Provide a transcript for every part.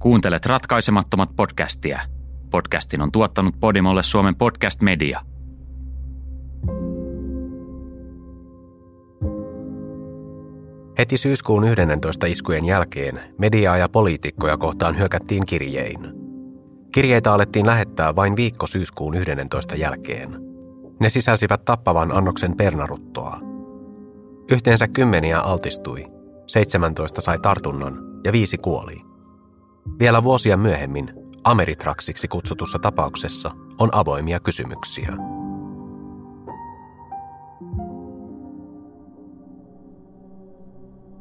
Kuuntelet ratkaisemattomat podcastia. Podcastin on tuottanut Podimolle Suomen podcast media. Heti syyskuun 11 iskujen jälkeen mediaa ja poliitikkoja kohtaan hyökättiin kirjein. Kirjeitä alettiin lähettää vain viikko syyskuun 11 jälkeen. Ne sisälsivät tappavan annoksen pernaruttoa. Yhteensä kymmeniä altistui, 17 sai tartunnan ja viisi kuoli. Vielä vuosia myöhemmin Ameritraksiksi kutsutussa tapauksessa on avoimia kysymyksiä.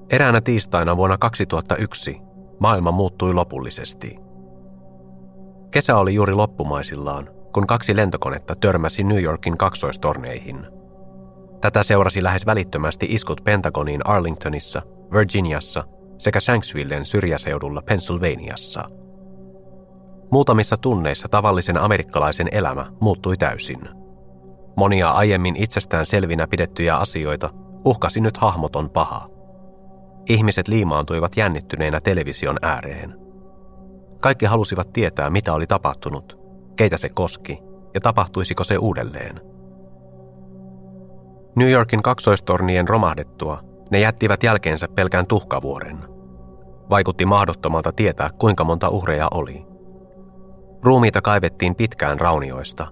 Eräänä tiistaina vuonna 2001 maailma muuttui lopullisesti. Kesä oli juuri loppumaisillaan, kun kaksi lentokonetta törmäsi New Yorkin kaksoistorneihin. Tätä seurasi lähes välittömästi iskut Pentagoniin Arlingtonissa, Virginiassa sekä Shanksvillen syrjäseudulla Pennsylvaniassa. Muutamissa tunneissa tavallisen amerikkalaisen elämä muuttui täysin. Monia aiemmin itsestään selvinä pidettyjä asioita uhkasi nyt hahmoton paha – Ihmiset liimaantuivat jännittyneinä television ääreen. Kaikki halusivat tietää, mitä oli tapahtunut, keitä se koski ja tapahtuisiko se uudelleen. New Yorkin kaksoistornien romahdettua ne jättivät jälkeensä pelkään tuhkavuoren. Vaikutti mahdottomalta tietää, kuinka monta uhreja oli. Ruumiita kaivettiin pitkään raunioista.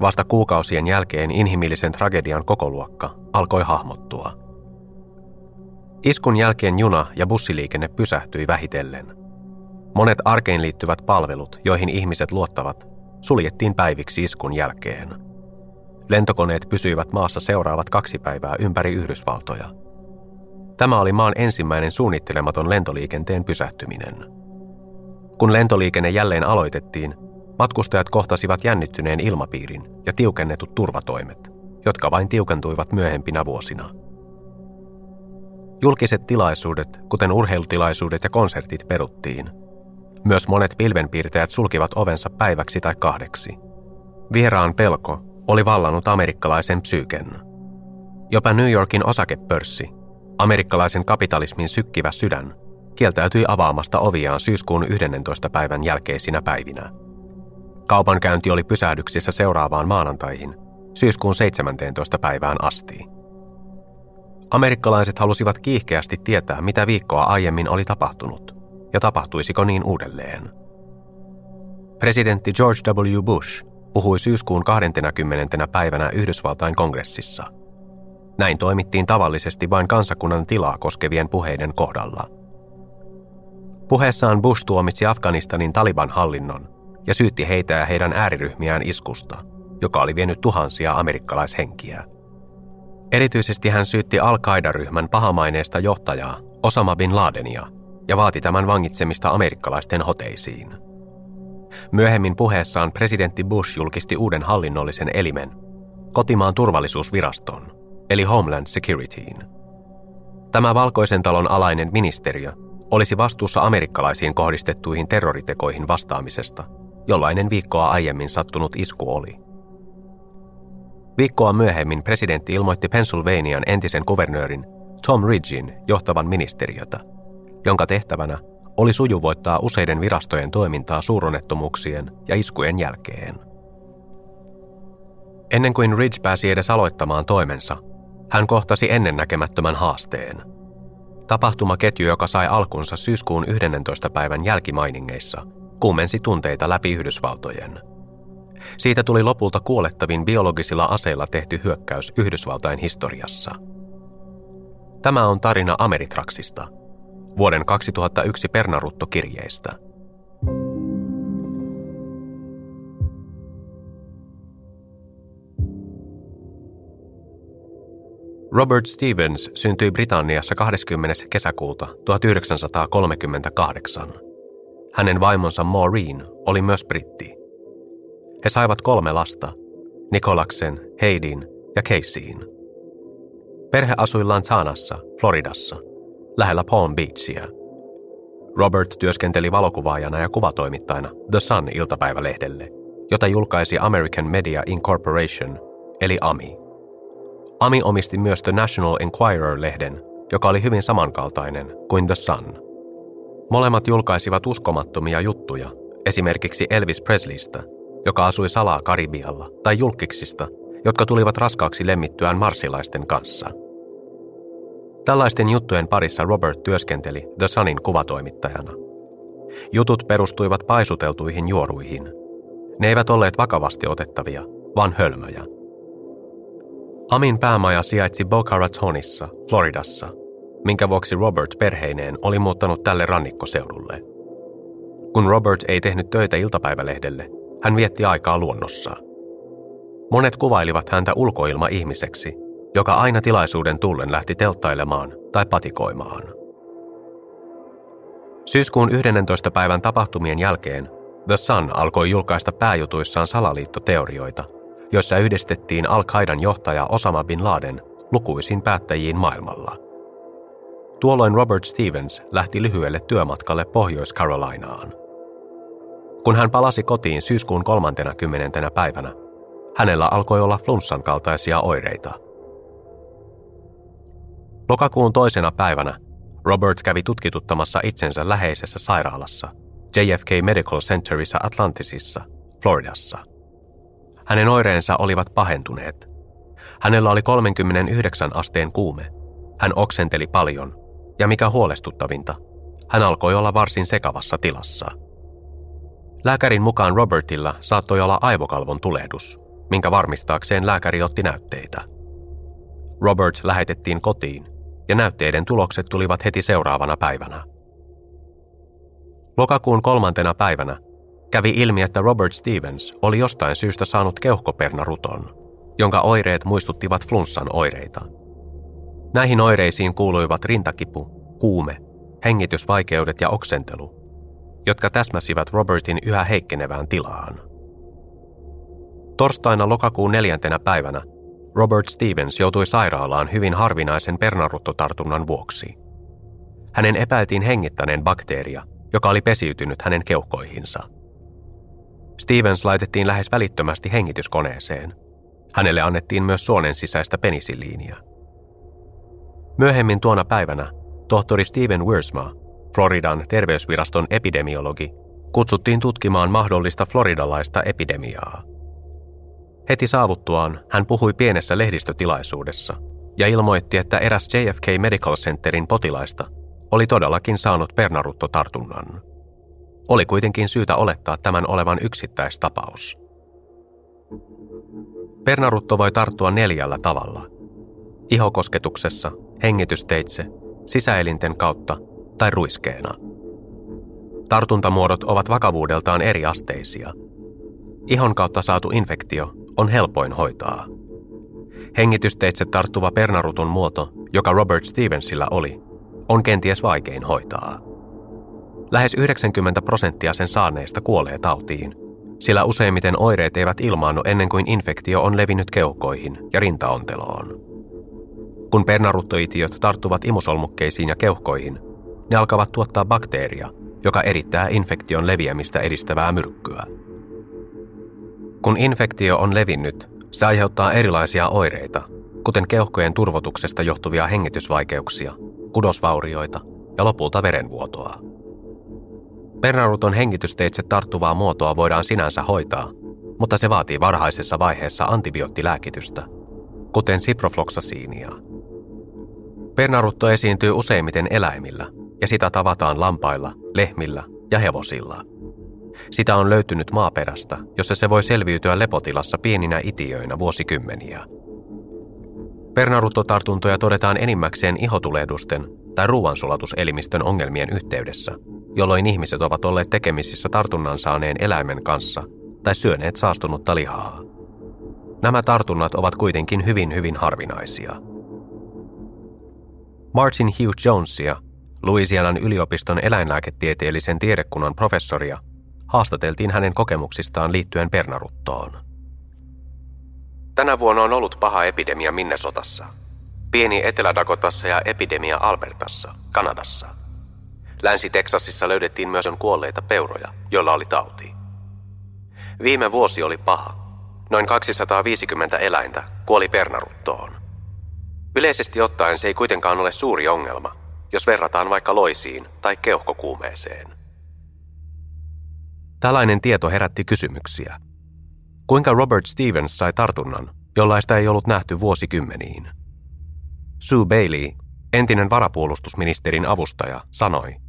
Vasta kuukausien jälkeen inhimillisen tragedian kokoluokka alkoi hahmottua – Iskun jälkeen juna- ja bussiliikenne pysähtyi vähitellen. Monet arkeen liittyvät palvelut, joihin ihmiset luottavat, suljettiin päiviksi iskun jälkeen. Lentokoneet pysyivät maassa seuraavat kaksi päivää ympäri Yhdysvaltoja. Tämä oli maan ensimmäinen suunnittelematon lentoliikenteen pysähtyminen. Kun lentoliikenne jälleen aloitettiin, matkustajat kohtasivat jännittyneen ilmapiirin ja tiukennetut turvatoimet, jotka vain tiukentuivat myöhempinä vuosina – Julkiset tilaisuudet, kuten urheilutilaisuudet ja konsertit, peruttiin. Myös monet pilvenpiirtäjät sulkivat ovensa päiväksi tai kahdeksi. Vieraan pelko oli vallannut amerikkalaisen psyyken. Jopa New Yorkin osakepörssi, amerikkalaisen kapitalismin sykkivä sydän, kieltäytyi avaamasta oviaan syyskuun 11. päivän jälkeisinä päivinä. Kaupankäynti oli pysähdyksissä seuraavaan maanantaihin, syyskuun 17. päivään asti. Amerikkalaiset halusivat kiihkeästi tietää, mitä viikkoa aiemmin oli tapahtunut, ja tapahtuisiko niin uudelleen. Presidentti George W. Bush puhui syyskuun 20. päivänä Yhdysvaltain kongressissa. Näin toimittiin tavallisesti vain kansakunnan tilaa koskevien puheiden kohdalla. Puheessaan Bush tuomitsi Afganistanin Taliban hallinnon ja syytti heitä ja heidän ääriryhmiään iskusta, joka oli vienyt tuhansia amerikkalaishenkiä – Erityisesti hän syytti Al-Qaida-ryhmän pahamaineesta johtajaa Osama bin Ladenia ja vaati tämän vangitsemista amerikkalaisten hoteisiin. Myöhemmin puheessaan presidentti Bush julkisti uuden hallinnollisen elimen, kotimaan turvallisuusviraston, eli Homeland Securityin. Tämä valkoisen talon alainen ministeriö olisi vastuussa amerikkalaisiin kohdistettuihin terroritekoihin vastaamisesta, jollainen viikkoa aiemmin sattunut isku oli – Viikkoa myöhemmin presidentti ilmoitti Pennsylvanian entisen kuvernöörin Tom Ridgein johtavan ministeriötä, jonka tehtävänä oli sujuvoittaa useiden virastojen toimintaa suuronnettomuuksien ja iskujen jälkeen. Ennen kuin Ridge pääsi edes aloittamaan toimensa, hän kohtasi ennennäkemättömän haasteen. Tapahtumaketju, joka sai alkunsa syyskuun 11. päivän jälkimainingeissa, kuumensi tunteita läpi Yhdysvaltojen – siitä tuli lopulta kuolettavin biologisilla aseilla tehty hyökkäys Yhdysvaltain historiassa. Tämä on tarina Ameritraksista, vuoden 2001 Pernarutto-kirjeistä. Robert Stevens syntyi Britanniassa 20. kesäkuuta 1938. Hänen vaimonsa Maureen oli myös britti. He saivat kolme lasta, Nikolaksen, Heidin ja Caseyin. Perhe asui Lanzanassa, Floridassa, lähellä Palm Beachia. Robert työskenteli valokuvaajana ja kuvatoimittajana The Sun iltapäivälehdelle, jota julkaisi American Media Incorporation, eli AMI. AMI omisti myös The National Enquirer-lehden, joka oli hyvin samankaltainen kuin The Sun. Molemmat julkaisivat uskomattomia juttuja, esimerkiksi Elvis Presleystä, joka asui salaa Karibialla, tai julkiksista, jotka tulivat raskaaksi lemmittyään marsilaisten kanssa. Tällaisten juttujen parissa Robert työskenteli The Sunin kuvatoimittajana. Jutut perustuivat paisuteltuihin juoruihin. Ne eivät olleet vakavasti otettavia, vaan hölmöjä. Amin päämaja sijaitsi Boca Ratonissa, Floridassa, minkä vuoksi Robert perheineen oli muuttanut tälle rannikkoseudulle. Kun Robert ei tehnyt töitä iltapäivälehdelle, hän vietti aikaa luonnossa. Monet kuvailivat häntä ulkoilma-ihmiseksi, joka aina tilaisuuden tullen lähti telttailemaan tai patikoimaan. Syyskuun 11. päivän tapahtumien jälkeen The Sun alkoi julkaista pääjutuissaan salaliittoteorioita, joissa yhdistettiin Al-Qaidan johtaja Osama bin Laden lukuisiin päättäjiin maailmalla. Tuolloin Robert Stevens lähti lyhyelle työmatkalle Pohjois-Carolinaan. Kun hän palasi kotiin syyskuun 30. päivänä, hänellä alkoi olla flunssan kaltaisia oireita. Lokakuun toisena päivänä Robert kävi tutkituttamassa itsensä läheisessä sairaalassa JFK Medical Centerissa Atlantisissa, Floridassa. Hänen oireensa olivat pahentuneet. Hänellä oli 39 asteen kuume. Hän oksenteli paljon, ja mikä huolestuttavinta, hän alkoi olla varsin sekavassa tilassa. Lääkärin mukaan Robertilla saattoi olla aivokalvon tulehdus, minkä varmistaakseen lääkäri otti näytteitä. Robert lähetettiin kotiin, ja näytteiden tulokset tulivat heti seuraavana päivänä. Lokakuun kolmantena päivänä kävi ilmi, että Robert Stevens oli jostain syystä saanut keuhkopernaruton, jonka oireet muistuttivat flunssan oireita. Näihin oireisiin kuuluivat rintakipu, kuume, hengitysvaikeudet ja oksentelu, jotka täsmäsivät Robertin yhä heikkenevään tilaan. Torstaina lokakuun neljäntenä päivänä Robert Stevens joutui sairaalaan hyvin harvinaisen pernaruttotartunnan vuoksi. Hänen epäiltiin hengittäneen bakteeria, joka oli pesiytynyt hänen keuhkoihinsa. Stevens laitettiin lähes välittömästi hengityskoneeseen. Hänelle annettiin myös suonen sisäistä penisilliiniä. Myöhemmin tuona päivänä tohtori Steven Wiersma, Floridan terveysviraston epidemiologi, kutsuttiin tutkimaan mahdollista floridalaista epidemiaa. Heti saavuttuaan hän puhui pienessä lehdistötilaisuudessa ja ilmoitti, että eräs JFK Medical Centerin potilaista oli todellakin saanut pernaruttotartunnan. Oli kuitenkin syytä olettaa tämän olevan yksittäistapaus. Pernarutto voi tarttua neljällä tavalla. Ihokosketuksessa, hengitysteitse, sisäelinten kautta tai ruiskeena. Tartuntamuodot ovat vakavuudeltaan eri asteisia. Ihon kautta saatu infektio on helpoin hoitaa. Hengitysteitse tarttuva pernarutun muoto, joka Robert Stevensillä oli, on kenties vaikein hoitaa. Lähes 90 prosenttia sen saaneista kuolee tautiin, sillä useimmiten oireet eivät ilmaannu ennen kuin infektio on levinnyt keuhkoihin ja rintaonteloon. Kun pernaruttoitiot tarttuvat imusolmukkeisiin ja keuhkoihin, ne alkavat tuottaa bakteeria, joka erittää infektion leviämistä edistävää myrkkyä. Kun infektio on levinnyt, se aiheuttaa erilaisia oireita, kuten keuhkojen turvotuksesta johtuvia hengitysvaikeuksia, kudosvaurioita ja lopulta verenvuotoa. Pernaruton hengitysteitse tarttuvaa muotoa voidaan sinänsä hoitaa, mutta se vaatii varhaisessa vaiheessa antibioottilääkitystä, kuten siprofloksasiinia. Pernarutto esiintyy useimmiten eläimillä ja sitä tavataan lampailla, lehmillä ja hevosilla. Sitä on löytynyt maaperästä, jossa se voi selviytyä lepotilassa pieninä itiöinä vuosikymmeniä. Pernaruttotartuntoja todetaan enimmäkseen ihotulehdusten tai ruoansulatuselimistön ongelmien yhteydessä, jolloin ihmiset ovat olleet tekemisissä tartunnan saaneen eläimen kanssa tai syöneet saastunutta lihaa. Nämä tartunnat ovat kuitenkin hyvin hyvin harvinaisia. Martin Hugh Jonesia, Louisianan yliopiston eläinlääketieteellisen tiedekunnan professoria, haastateltiin hänen kokemuksistaan liittyen pernaruttoon. Tänä vuonna on ollut paha epidemia Minnesotassa, pieni Etelä-Dakotassa ja epidemia Albertassa, Kanadassa. Länsi-Teksasissa löydettiin myös on kuolleita peuroja, joilla oli tauti. Viime vuosi oli paha. Noin 250 eläintä kuoli pernaruttoon. Yleisesti ottaen se ei kuitenkaan ole suuri ongelma, jos verrataan vaikka loisiin tai keuhkokuumeeseen. Tällainen tieto herätti kysymyksiä. Kuinka Robert Stevens sai tartunnan, jollaista ei ollut nähty vuosikymmeniin? Sue Bailey, entinen varapuolustusministerin avustaja, sanoi –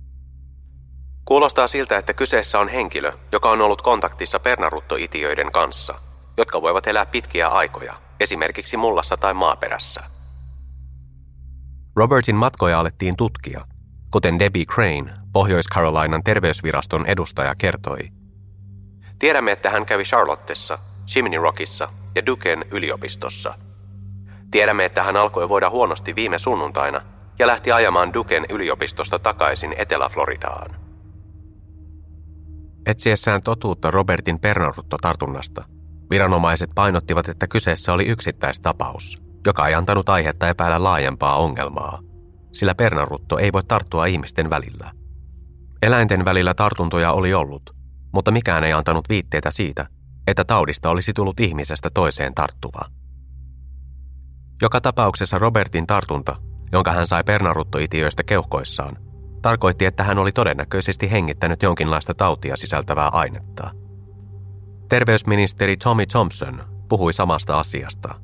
Kuulostaa siltä, että kyseessä on henkilö, joka on ollut kontaktissa pernaruttoitiöiden kanssa, jotka voivat elää pitkiä aikoja, esimerkiksi mullassa tai maaperässä. Robertin matkoja alettiin tutkia, kuten Debbie Crane, Pohjois-Carolinan terveysviraston edustaja, kertoi. Tiedämme, että hän kävi Charlottessa, Chimney Rockissa ja Duken yliopistossa. Tiedämme, että hän alkoi voida huonosti viime sunnuntaina ja lähti ajamaan Duken yliopistosta takaisin Etelä-Floridaan. Etsiessään totuutta Robertin pernarutto-tartunnasta, viranomaiset painottivat, että kyseessä oli yksittäistapaus, joka ei antanut aihetta epäillä laajempaa ongelmaa, sillä pernarutto ei voi tarttua ihmisten välillä. Eläinten välillä tartuntoja oli ollut, mutta mikään ei antanut viitteitä siitä, että taudista olisi tullut ihmisestä toiseen tarttuva. Joka tapauksessa Robertin tartunta, jonka hän sai pernaruttoitiöistä keuhkoissaan, tarkoitti, että hän oli todennäköisesti hengittänyt jonkinlaista tautia sisältävää ainetta. Terveysministeri Tommy Thompson puhui samasta asiasta.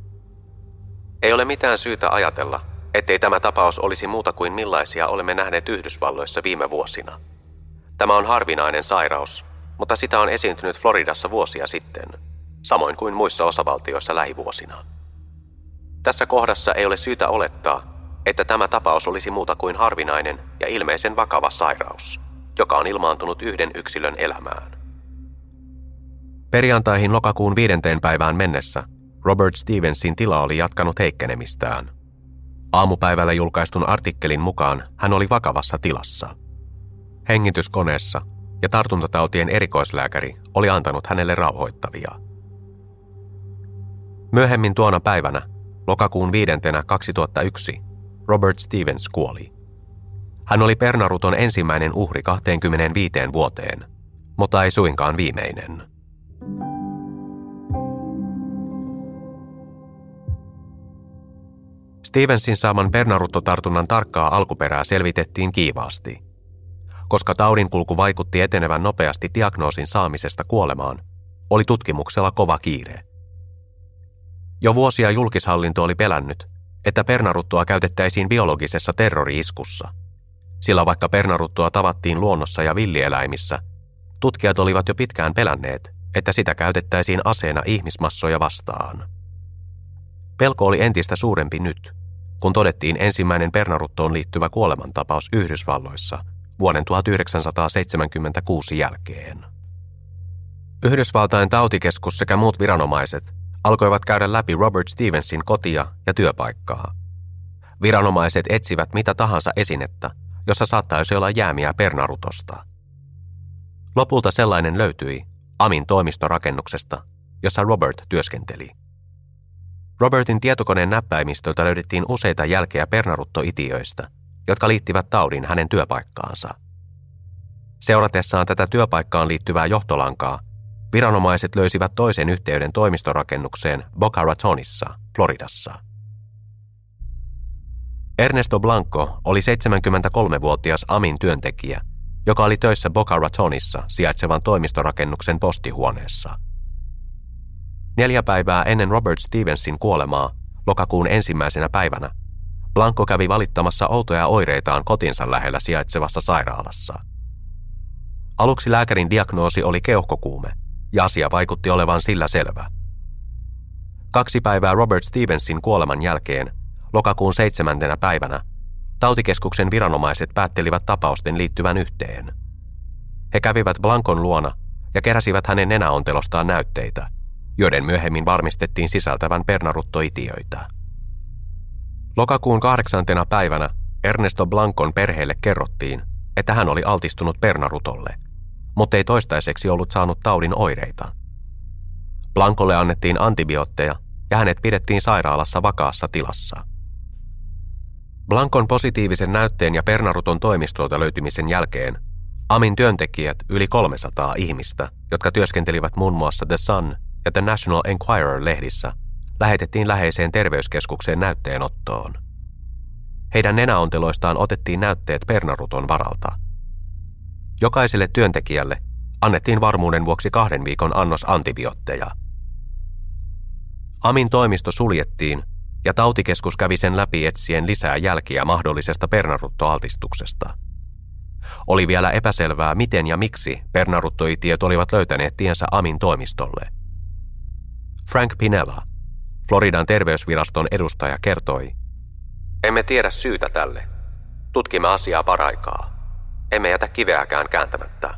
Ei ole mitään syytä ajatella, ettei tämä tapaus olisi muuta kuin millaisia olemme nähneet Yhdysvalloissa viime vuosina. Tämä on harvinainen sairaus, mutta sitä on esiintynyt Floridassa vuosia sitten, samoin kuin muissa osavaltioissa lähivuosina. Tässä kohdassa ei ole syytä olettaa, että tämä tapaus olisi muuta kuin harvinainen ja ilmeisen vakava sairaus, joka on ilmaantunut yhden yksilön elämään. Perjantaihin lokakuun viidenteen päivään mennessä Robert Stevensin tila oli jatkanut heikkenemistään. Aamupäivällä julkaistun artikkelin mukaan hän oli vakavassa tilassa. Hengityskoneessa ja tartuntatautien erikoislääkäri oli antanut hänelle rauhoittavia. Myöhemmin tuona päivänä, lokakuun viidentenä 2001, Robert Stevens kuoli. Hän oli Pernaruton ensimmäinen uhri 25 vuoteen, mutta ei suinkaan viimeinen. Stevensin saaman Bernarutto-tartunnan tarkkaa alkuperää selvitettiin kiivaasti. Koska taudin kulku vaikutti etenevän nopeasti diagnoosin saamisesta kuolemaan, oli tutkimuksella kova kiire. Jo vuosia julkishallinto oli pelännyt, että pernaruttua käytettäisiin biologisessa terroriiskussa. Sillä vaikka pernaruttua tavattiin luonnossa ja villieläimissä, tutkijat olivat jo pitkään pelänneet, että sitä käytettäisiin aseena ihmismassoja vastaan. Pelko oli entistä suurempi nyt, kun todettiin ensimmäinen pernaruttoon liittyvä kuolemantapaus Yhdysvalloissa vuoden 1976 jälkeen. Yhdysvaltain tautikeskus sekä muut viranomaiset alkoivat käydä läpi Robert Stevensin kotia ja työpaikkaa. Viranomaiset etsivät mitä tahansa esinettä, jossa saattaisi olla jäämiä pernarutosta. Lopulta sellainen löytyi Amin toimistorakennuksesta, jossa Robert työskenteli. Robertin tietokoneen näppäimistöltä löydettiin useita jälkeä pernaruttoitiöistä, jotka liittivät taudin hänen työpaikkaansa. Seuratessaan tätä työpaikkaan liittyvää johtolankaa, Viranomaiset löysivät toisen yhteyden toimistorakennukseen Boca Ratonissa, Floridassa. Ernesto Blanco oli 73-vuotias Amin työntekijä, joka oli töissä Boca Ratonissa sijaitsevan toimistorakennuksen postihuoneessa. Neljä päivää ennen Robert Stevensin kuolemaa, lokakuun ensimmäisenä päivänä, Blanco kävi valittamassa outoja oireitaan kotinsa lähellä sijaitsevassa sairaalassa. Aluksi lääkärin diagnoosi oli keuhkokuume – ja asia vaikutti olevan sillä selvä. Kaksi päivää Robert Stevensin kuoleman jälkeen, lokakuun seitsemäntenä päivänä, tautikeskuksen viranomaiset päättelivät tapausten liittyvän yhteen. He kävivät Blankon luona ja keräsivät hänen nenäontelostaan näytteitä, joiden myöhemmin varmistettiin sisältävän pernaruttoitiöitä. Lokakuun kahdeksantena päivänä Ernesto Blankon perheelle kerrottiin, että hän oli altistunut pernarutolle – mutta ei toistaiseksi ollut saanut taudin oireita. Blankolle annettiin antibiootteja ja hänet pidettiin sairaalassa vakaassa tilassa. Blankon positiivisen näytteen ja Pernaruton toimistolta löytymisen jälkeen Amin työntekijät yli 300 ihmistä, jotka työskentelivät muun muassa The Sun ja The National Enquirer-lehdissä, lähetettiin läheiseen terveyskeskukseen näytteenottoon. Heidän nenäonteloistaan otettiin näytteet pernaruton varalta. Jokaiselle työntekijälle annettiin varmuuden vuoksi kahden viikon annos antibiootteja. Amin toimisto suljettiin ja tautikeskus kävi sen läpi etsien lisää jälkiä mahdollisesta pernaruttoaltistuksesta. Oli vielä epäselvää, miten ja miksi pernaruttoitiet olivat löytäneet tiensä Amin toimistolle. Frank Pinella, Floridan terveysviraston edustaja, kertoi, Emme tiedä syytä tälle. Tutkimme asiaa paraikaa. Emme jätä kiveäkään kääntämättä.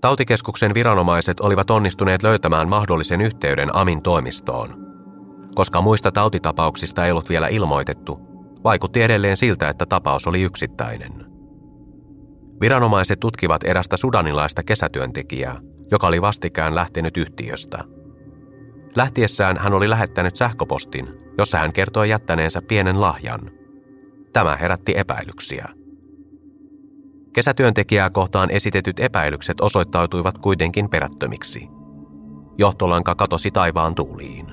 Tautikeskuksen viranomaiset olivat onnistuneet löytämään mahdollisen yhteyden Amin toimistoon. Koska muista tautitapauksista ei ollut vielä ilmoitettu, vaikutti edelleen siltä, että tapaus oli yksittäinen. Viranomaiset tutkivat erästä sudanilaista kesätyöntekijää, joka oli vastikään lähtenyt yhtiöstä. Lähtiessään hän oli lähettänyt sähköpostin, jossa hän kertoi jättäneensä pienen lahjan. Tämä herätti epäilyksiä. Kesätyöntekijää kohtaan esitetyt epäilykset osoittautuivat kuitenkin perättömiksi. Johtolanka katosi taivaan tuuliin.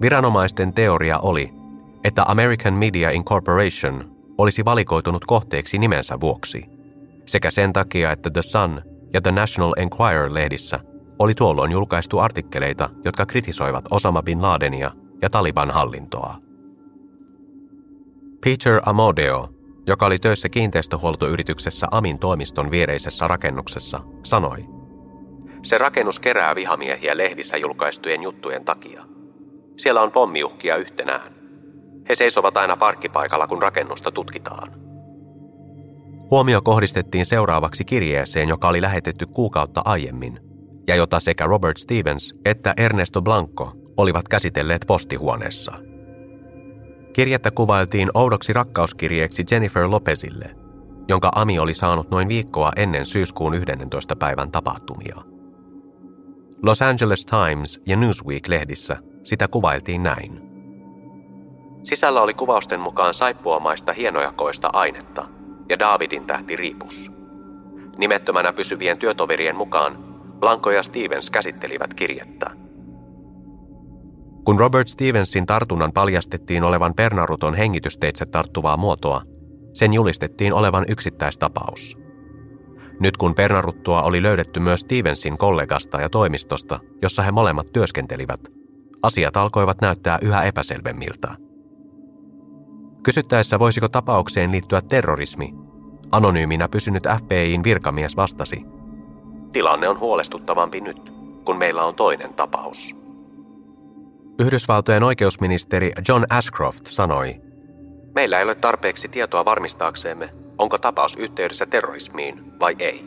Viranomaisten teoria oli, että American Media Incorporation olisi valikoitunut kohteeksi nimensä vuoksi, sekä sen takia, että The Sun ja The National Enquirer-lehdissä oli tuolloin julkaistu artikkeleita, jotka kritisoivat Osama bin Ladenia ja Taliban hallintoa. Peter Amodeo joka oli töissä kiinteistöhuoltoyrityksessä Amin toimiston viereisessä rakennuksessa, sanoi, se rakennus kerää vihamiehiä lehdissä julkaistujen juttujen takia. Siellä on pommiuhkia yhtenään. He seisovat aina parkkipaikalla, kun rakennusta tutkitaan. Huomio kohdistettiin seuraavaksi kirjeeseen, joka oli lähetetty kuukautta aiemmin, ja jota sekä Robert Stevens että Ernesto Blanco olivat käsitelleet postihuoneessa – Kirjettä kuvailtiin oudoksi rakkauskirjeeksi Jennifer Lopezille, jonka Ami oli saanut noin viikkoa ennen syyskuun 11. päivän tapahtumia. Los Angeles Times ja Newsweek-lehdissä sitä kuvailtiin näin. Sisällä oli kuvausten mukaan saippuamaista hienojakoista ainetta ja Davidin tähti riipus. Nimettömänä pysyvien työtoverien mukaan Blanco ja Stevens käsittelivät kirjettä – kun Robert Stevensin tartunnan paljastettiin olevan pernaruton hengitysteitse tarttuvaa muotoa, sen julistettiin olevan yksittäistapaus. Nyt kun pernaruttua oli löydetty myös Stevensin kollegasta ja toimistosta, jossa he molemmat työskentelivät, asiat alkoivat näyttää yhä epäselvemmiltä. Kysyttäessä voisiko tapaukseen liittyä terrorismi, anonyyminä pysynyt FBIin virkamies vastasi, tilanne on huolestuttavampi nyt, kun meillä on toinen tapaus. Yhdysvaltojen oikeusministeri John Ashcroft sanoi, Meillä ei ole tarpeeksi tietoa varmistaaksemme, onko tapaus yhteydessä terrorismiin vai ei.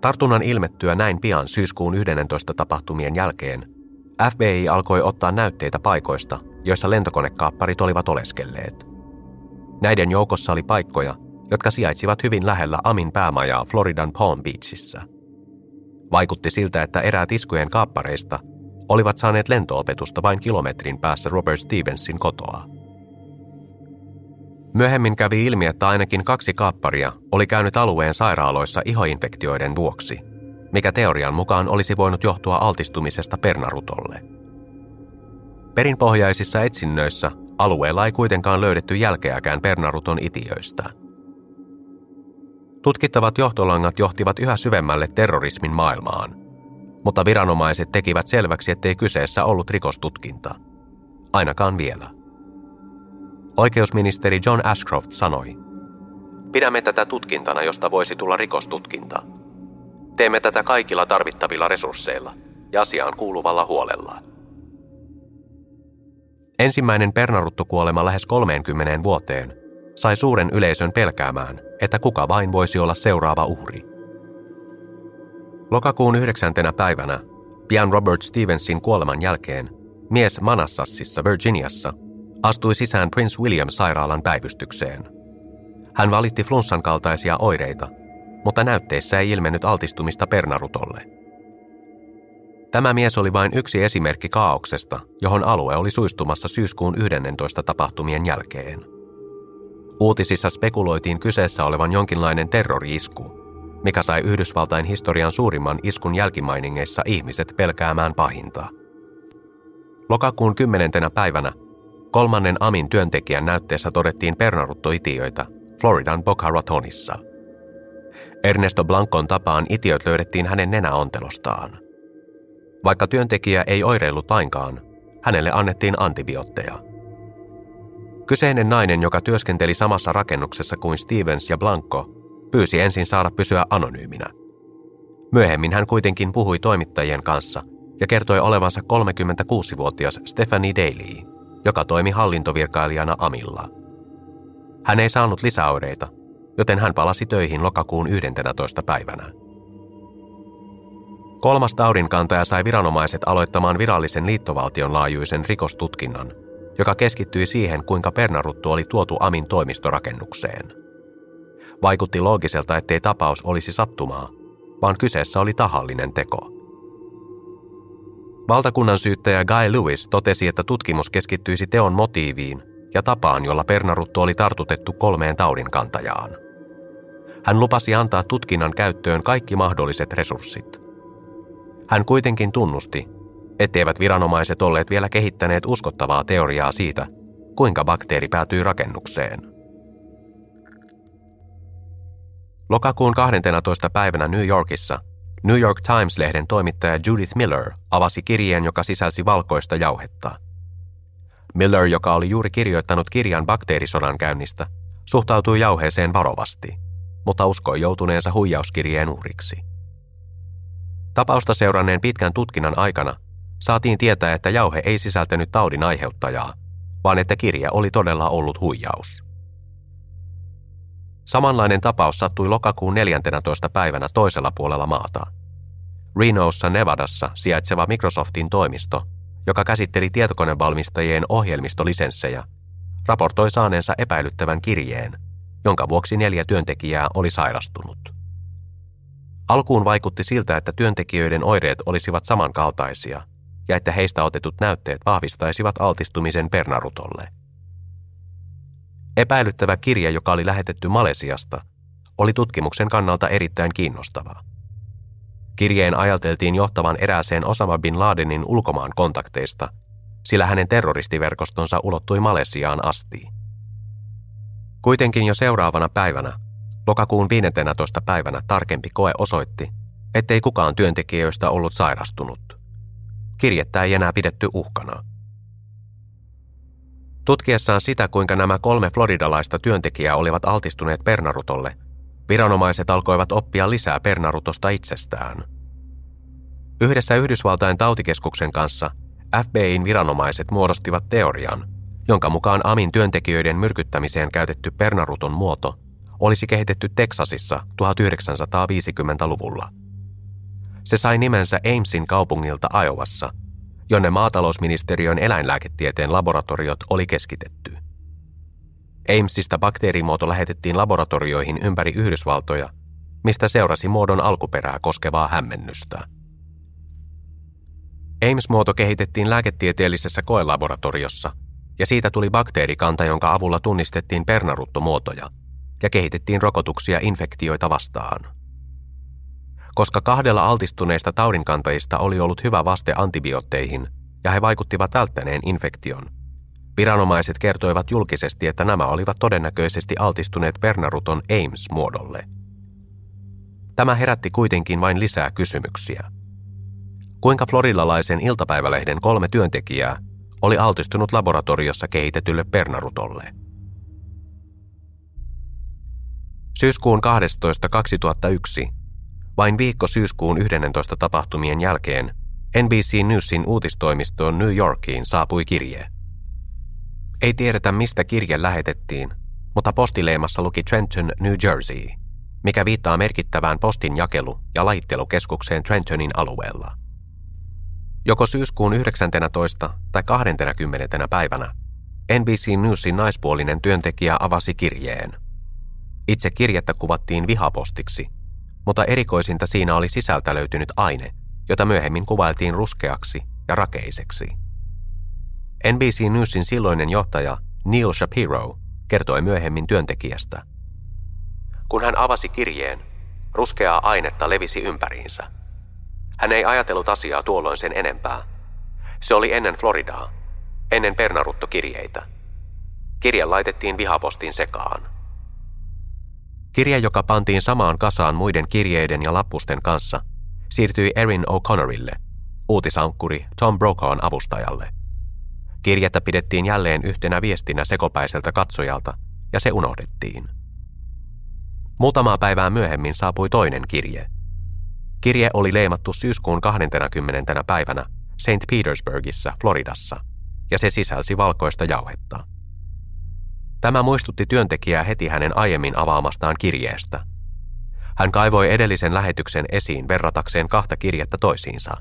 Tartunnan ilmettyä näin pian syyskuun 11 tapahtumien jälkeen, FBI alkoi ottaa näytteitä paikoista, joissa lentokonekaapparit olivat oleskelleet. Näiden joukossa oli paikkoja, jotka sijaitsivat hyvin lähellä Amin päämajaa Floridan Palm Beachissä. Vaikutti siltä, että eräät iskujen kaappareista olivat saaneet lentoopetusta vain kilometrin päässä Robert Stevensin kotoa. Myöhemmin kävi ilmi, että ainakin kaksi kaapparia oli käynyt alueen sairaaloissa ihoinfektioiden vuoksi, mikä teorian mukaan olisi voinut johtua altistumisesta pernarutolle. Perinpohjaisissa etsinnöissä alueella ei kuitenkaan löydetty jälkeäkään pernaruton itiöistä. Tutkittavat johtolangat johtivat yhä syvemmälle terrorismin maailmaan – mutta viranomaiset tekivät selväksi, ettei kyseessä ollut rikostutkinta. Ainakaan vielä. Oikeusministeri John Ashcroft sanoi, Pidämme tätä tutkintana, josta voisi tulla rikostutkinta. Teemme tätä kaikilla tarvittavilla resursseilla ja asiaan kuuluvalla huolella. Ensimmäinen pernaruttokuolema lähes 30 vuoteen sai suuren yleisön pelkäämään, että kuka vain voisi olla seuraava uhri. Lokakuun yhdeksäntenä päivänä, pian Robert Stevensin kuoleman jälkeen, mies Manassassissa Virginiassa astui sisään Prince William-sairaalan päivystykseen. Hän valitti flunssan kaltaisia oireita, mutta näytteissä ei ilmennyt altistumista pernarutolle. Tämä mies oli vain yksi esimerkki kaauksesta, johon alue oli suistumassa syyskuun 11 tapahtumien jälkeen. Uutisissa spekuloitiin kyseessä olevan jonkinlainen terroriisku, mikä sai Yhdysvaltain historian suurimman iskun jälkimainingeissa ihmiset pelkäämään pahinta. Lokakuun kymmenentenä päivänä kolmannen Amin työntekijän näytteessä todettiin pernaruttoitiöitä Floridan Boca Ratonissa. Ernesto Blancon tapaan itiöt löydettiin hänen nenäontelostaan. Vaikka työntekijä ei oireillut lainkaan, hänelle annettiin antibiootteja. Kyseinen nainen, joka työskenteli samassa rakennuksessa kuin Stevens ja Blanco, pyysi ensin saada pysyä anonyyminä. Myöhemmin hän kuitenkin puhui toimittajien kanssa ja kertoi olevansa 36-vuotias Stephanie Daly, joka toimi hallintovirkailijana Amilla. Hän ei saanut lisäoireita, joten hän palasi töihin lokakuun 11. päivänä. Kolmas taudinkantaja sai viranomaiset aloittamaan virallisen liittovaltion laajuisen rikostutkinnan, joka keskittyi siihen, kuinka Pernaruttu oli tuotu Amin toimistorakennukseen. Vaikutti loogiselta, ettei tapaus olisi sattumaa, vaan kyseessä oli tahallinen teko. Valtakunnan syyttäjä Guy Lewis totesi, että tutkimus keskittyisi teon motiiviin ja tapaan, jolla Pernaruttu oli tartutettu kolmeen taudinkantajaan. Hän lupasi antaa tutkinnan käyttöön kaikki mahdolliset resurssit – hän kuitenkin tunnusti, etteivät viranomaiset olleet vielä kehittäneet uskottavaa teoriaa siitä, kuinka bakteeri päätyy rakennukseen. Lokakuun 12. päivänä New Yorkissa New York Times-lehden toimittaja Judith Miller avasi kirjeen, joka sisälsi valkoista jauhetta. Miller, joka oli juuri kirjoittanut kirjan bakteerisodan käynnistä, suhtautui jauheeseen varovasti, mutta uskoi joutuneensa huijauskirjeen uhriksi. Tapausta seuranneen pitkän tutkinnan aikana saatiin tietää, että jauhe ei sisältänyt taudin aiheuttajaa, vaan että kirja oli todella ollut huijaus. Samanlainen tapaus sattui lokakuun 14. päivänä toisella puolella maata. Renoossa, Nevadassa sijaitseva Microsoftin toimisto, joka käsitteli tietokonevalmistajien ohjelmistolisenssejä, raportoi saaneensa epäilyttävän kirjeen, jonka vuoksi neljä työntekijää oli sairastunut. Alkuun vaikutti siltä, että työntekijöiden oireet olisivat samankaltaisia ja että heistä otetut näytteet vahvistaisivat altistumisen pernarutolle. Epäilyttävä kirja, joka oli lähetetty Malesiasta, oli tutkimuksen kannalta erittäin kiinnostava. Kirjeen ajateltiin johtavan erääseen Osama bin Ladenin ulkomaan kontakteista, sillä hänen terroristiverkostonsa ulottui Malesiaan asti. Kuitenkin jo seuraavana päivänä Lokakuun 15. päivänä tarkempi koe osoitti, ettei kukaan työntekijöistä ollut sairastunut. Kirjettä ei enää pidetty uhkana. Tutkiessaan sitä, kuinka nämä kolme floridalaista työntekijää olivat altistuneet pernarutolle, viranomaiset alkoivat oppia lisää pernarutosta itsestään. Yhdessä Yhdysvaltain tautikeskuksen kanssa FBIn viranomaiset muodostivat teorian, jonka mukaan Amin työntekijöiden myrkyttämiseen käytetty pernaruton muoto – olisi kehitetty Teksasissa 1950-luvulla. Se sai nimensä Amesin kaupungilta Iowassa, jonne maatalousministeriön eläinlääketieteen laboratoriot oli keskitetty. Amesista bakteerimuoto lähetettiin laboratorioihin ympäri Yhdysvaltoja, mistä seurasi muodon alkuperää koskevaa hämmennystä. Ames-muoto kehitettiin lääketieteellisessä koelaboratoriossa, ja siitä tuli bakteerikanta, jonka avulla tunnistettiin pernaruttomuotoja – ja kehitettiin rokotuksia infektioita vastaan. Koska kahdella altistuneista taudinkantajista oli ollut hyvä vaste antibiootteihin ja he vaikuttivat välttäneen infektion, viranomaiset kertoivat julkisesti, että nämä olivat todennäköisesti altistuneet Bernaruton Ames-muodolle. Tämä herätti kuitenkin vain lisää kysymyksiä. Kuinka floridalaisen iltapäivälehden kolme työntekijää oli altistunut laboratoriossa kehitetylle Bernarutolle – Syyskuun 12. 2001, vain viikko syyskuun 11. tapahtumien jälkeen, NBC Newsin uutistoimistoon New Yorkiin saapui kirje. Ei tiedetä, mistä kirje lähetettiin, mutta postileimassa luki Trenton, New Jersey, mikä viittaa merkittävään postin jakelu- ja lajittelukeskukseen Trentonin alueella. Joko syyskuun 19. tai 20. päivänä NBC Newsin naispuolinen työntekijä avasi kirjeen – itse kirjettä kuvattiin vihapostiksi, mutta erikoisinta siinä oli sisältä löytynyt aine, jota myöhemmin kuvailtiin ruskeaksi ja rakeiseksi. NBC Newsin silloinen johtaja Neil Shapiro kertoi myöhemmin työntekijästä. Kun hän avasi kirjeen, ruskeaa ainetta levisi ympäriinsä. Hän ei ajatellut asiaa tuolloin sen enempää. Se oli ennen Floridaa, ennen pernaruttokirjeitä. Kirje laitettiin vihapostin sekaan. Kirje, joka pantiin samaan kasaan muiden kirjeiden ja lappusten kanssa, siirtyi Erin O'Connorille, uutisankkuri Tom Brokawn avustajalle. Kirjettä pidettiin jälleen yhtenä viestinä sekopäiseltä katsojalta, ja se unohdettiin. Muutamaa päivää myöhemmin saapui toinen kirje. Kirje oli leimattu syyskuun 20. päivänä St. Petersburgissa, Floridassa, ja se sisälsi valkoista jauhetta. Tämä muistutti työntekijää heti hänen aiemmin avaamastaan kirjeestä. Hän kaivoi edellisen lähetyksen esiin verratakseen kahta kirjettä toisiinsa.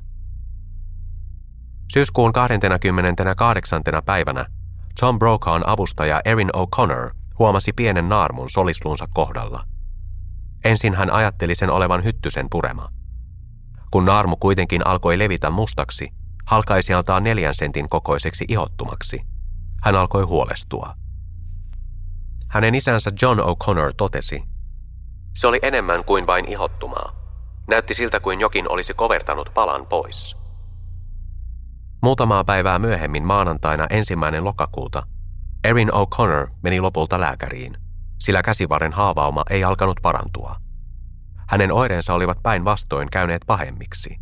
Syyskuun 28. päivänä Tom Brokawn avustaja Erin O'Connor huomasi pienen naarmun solisluunsa kohdalla. Ensin hän ajatteli sen olevan hyttysen purema. Kun naarmu kuitenkin alkoi levitä mustaksi, halkaisijaltaan neljän sentin kokoiseksi ihottumaksi, hän alkoi huolestua. Hänen isänsä John O'Connor totesi, se oli enemmän kuin vain ihottumaa. Näytti siltä kuin jokin olisi kovertanut palan pois. Muutamaa päivää myöhemmin maanantaina ensimmäinen lokakuuta Erin O'Connor meni lopulta lääkäriin, sillä käsivarren haavauma ei alkanut parantua. Hänen oireensa olivat päinvastoin käyneet pahemmiksi.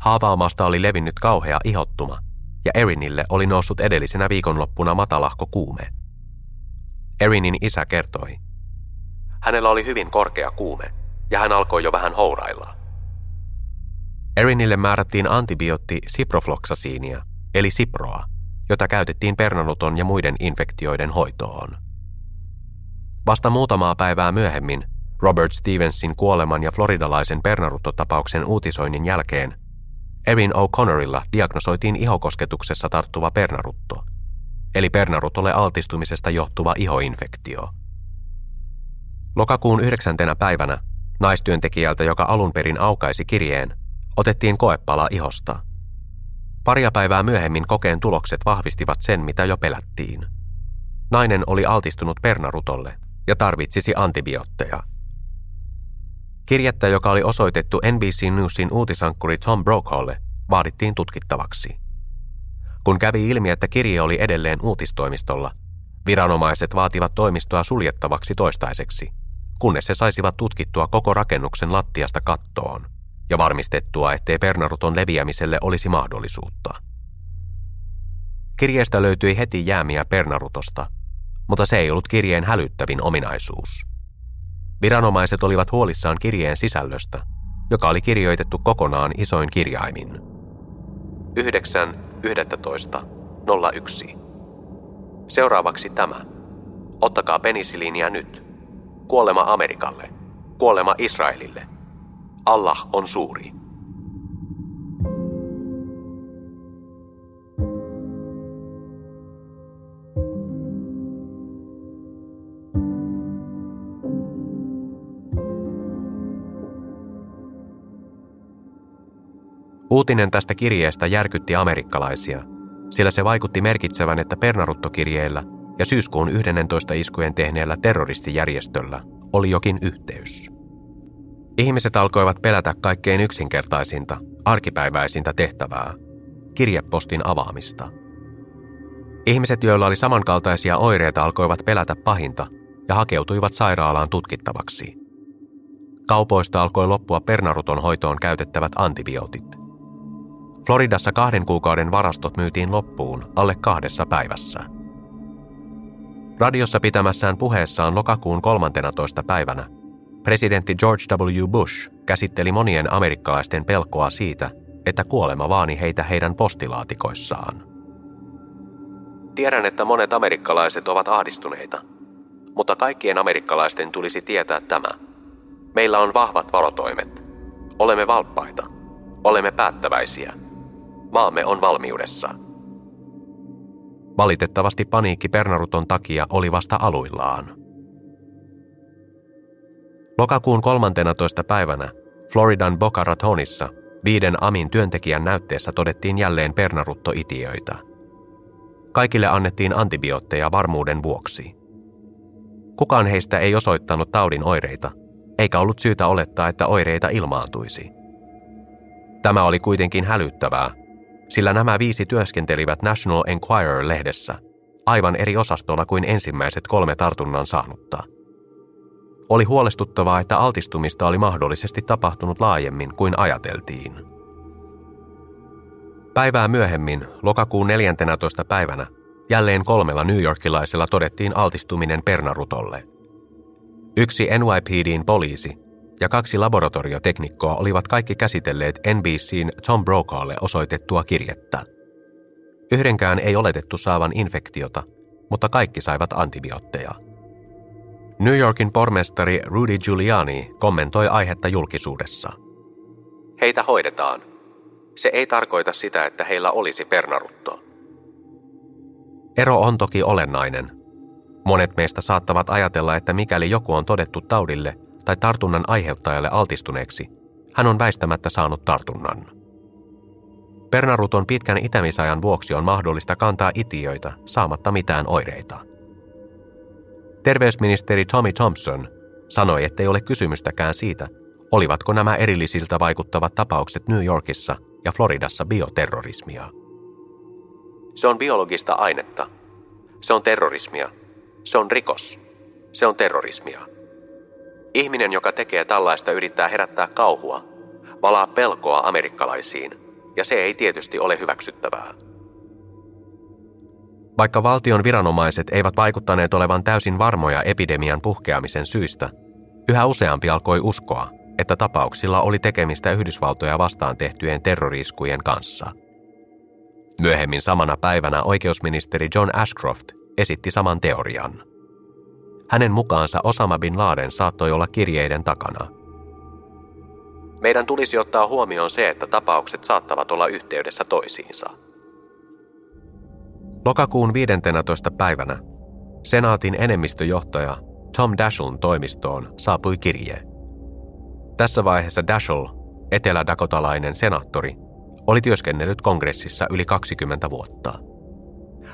Haavaumasta oli levinnyt kauhea ihottuma, ja Erinille oli noussut edellisenä viikonloppuna matalahko kuume. Erinin isä kertoi. Hänellä oli hyvin korkea kuume, ja hän alkoi jo vähän hourailla. Erinille määrättiin antibiootti siprofloksasiinia, eli siproa, jota käytettiin pernanuton ja muiden infektioiden hoitoon. Vasta muutamaa päivää myöhemmin, Robert Stevensin kuoleman ja floridalaisen pernaruttotapauksen uutisoinnin jälkeen, Erin O'Connorilla diagnosoitiin ihokosketuksessa tarttuva pernarutto, eli pernarutolle altistumisesta johtuva ihoinfektio. Lokakuun yhdeksäntenä päivänä naistyöntekijältä, joka alun perin aukaisi kirjeen, otettiin koepala ihosta. Paria päivää myöhemmin kokeen tulokset vahvistivat sen, mitä jo pelättiin. Nainen oli altistunut pernarutolle ja tarvitsisi antibiootteja. Kirjettä, joka oli osoitettu NBC Newsin uutisankkuri Tom Brokawlle, vaadittiin tutkittavaksi. Kun kävi ilmi, että kirje oli edelleen uutistoimistolla, viranomaiset vaativat toimistoa suljettavaksi toistaiseksi, kunnes he saisivat tutkittua koko rakennuksen lattiasta kattoon ja varmistettua, ettei pernaruton leviämiselle olisi mahdollisuutta. Kirjeestä löytyi heti jäämiä pernarutosta, mutta se ei ollut kirjeen hälyttävin ominaisuus. Viranomaiset olivat huolissaan kirjeen sisällöstä, joka oli kirjoitettu kokonaan isoin kirjaimin. 9.11.01. Seuraavaksi tämä. Ottakaa penisiliiniä nyt. Kuolema Amerikalle. Kuolema Israelille. Allah on suuri. Uutinen tästä kirjeestä järkytti amerikkalaisia, sillä se vaikutti merkitsevän, että pernaruttokirjeellä ja syyskuun 11 iskujen tehneellä terroristijärjestöllä oli jokin yhteys. Ihmiset alkoivat pelätä kaikkein yksinkertaisinta, arkipäiväisintä tehtävää, kirjepostin avaamista. Ihmiset, joilla oli samankaltaisia oireita, alkoivat pelätä pahinta ja hakeutuivat sairaalaan tutkittavaksi. Kaupoista alkoi loppua pernaruton hoitoon käytettävät antibiootit. Floridassa kahden kuukauden varastot myytiin loppuun alle kahdessa päivässä. Radiossa pitämässään puheessaan lokakuun 13. päivänä Presidentti George W. Bush käsitteli monien amerikkalaisten pelkoa siitä, että kuolema vaani heitä heidän postilaatikoissaan. Tiedän, että monet amerikkalaiset ovat ahdistuneita, mutta kaikkien amerikkalaisten tulisi tietää tämä. Meillä on vahvat varotoimet. Olemme valppaita. Olemme päättäväisiä. Maamme on valmiudessa. Valitettavasti paniikki Pernaruton takia oli vasta aluillaan. Lokakuun 13. päivänä Floridan Boca Ratonissa viiden Amin työntekijän näytteessä todettiin jälleen pernaruttoitiöitä. Kaikille annettiin antibiootteja varmuuden vuoksi. Kukaan heistä ei osoittanut taudin oireita, eikä ollut syytä olettaa, että oireita ilmaantuisi. Tämä oli kuitenkin hälyttävää, sillä nämä viisi työskentelivät National Enquirer-lehdessä aivan eri osastolla kuin ensimmäiset kolme tartunnan saanutta. Oli huolestuttavaa, että altistumista oli mahdollisesti tapahtunut laajemmin kuin ajateltiin. Päivää myöhemmin, lokakuun 14. päivänä, jälleen kolmella New Yorkilaisella todettiin altistuminen pernarutolle. Yksi NYPDn poliisi ja kaksi laboratorioteknikkoa olivat kaikki käsitelleet NBCn Tom Brokawlle osoitettua kirjettä. Yhdenkään ei oletettu saavan infektiota, mutta kaikki saivat antibiootteja. New Yorkin pormestari Rudy Giuliani kommentoi aihetta julkisuudessa. Heitä hoidetaan. Se ei tarkoita sitä, että heillä olisi pernarutto. Ero on toki olennainen. Monet meistä saattavat ajatella, että mikäli joku on todettu taudille tai tartunnan aiheuttajalle altistuneeksi, hän on väistämättä saanut tartunnan. Pernaruton pitkän itämisajan vuoksi on mahdollista kantaa itiöitä saamatta mitään oireita. Terveysministeri Tommy Thompson sanoi, ettei ole kysymystäkään siitä, olivatko nämä erillisiltä vaikuttavat tapaukset New Yorkissa ja Floridassa bioterrorismia. Se on biologista ainetta. Se on terrorismia. Se on rikos. Se on terrorismia. Ihminen, joka tekee tällaista, yrittää herättää kauhua, valaa pelkoa amerikkalaisiin, ja se ei tietysti ole hyväksyttävää. Vaikka valtion viranomaiset eivät vaikuttaneet olevan täysin varmoja epidemian puhkeamisen syistä, yhä useampi alkoi uskoa, että tapauksilla oli tekemistä Yhdysvaltoja vastaan tehtyjen terroriskujen kanssa. Myöhemmin samana päivänä oikeusministeri John Ashcroft esitti saman teorian. Hänen mukaansa Osama bin Laden saattoi olla kirjeiden takana. Meidän tulisi ottaa huomioon se, että tapaukset saattavat olla yhteydessä toisiinsa. Lokakuun 15. päivänä senaatin enemmistöjohtaja Tom Dasheln toimistoon saapui kirje. Tässä vaiheessa Dashel, etelä-dakotalainen senaattori, oli työskennellyt kongressissa yli 20 vuotta.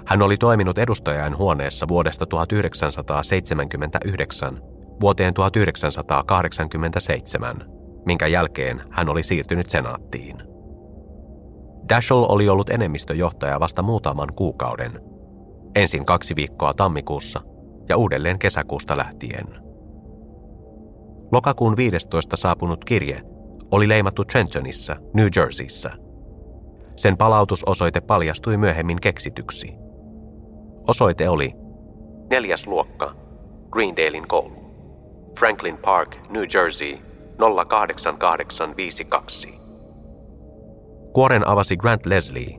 Hän oli toiminut edustajain huoneessa vuodesta 1979 vuoteen 1987, minkä jälkeen hän oli siirtynyt senaattiin. Dashel oli ollut enemmistöjohtaja vasta muutaman kuukauden, ensin kaksi viikkoa tammikuussa ja uudelleen kesäkuusta lähtien. Lokakuun 15 saapunut kirje oli leimattu Trentonissa, New Jerseyssä. Sen palautusosoite paljastui myöhemmin keksityksi. Osoite oli neljäs luokka, Greendalein koulu, Franklin Park, New Jersey, 08852. Kuoren avasi Grant Leslie,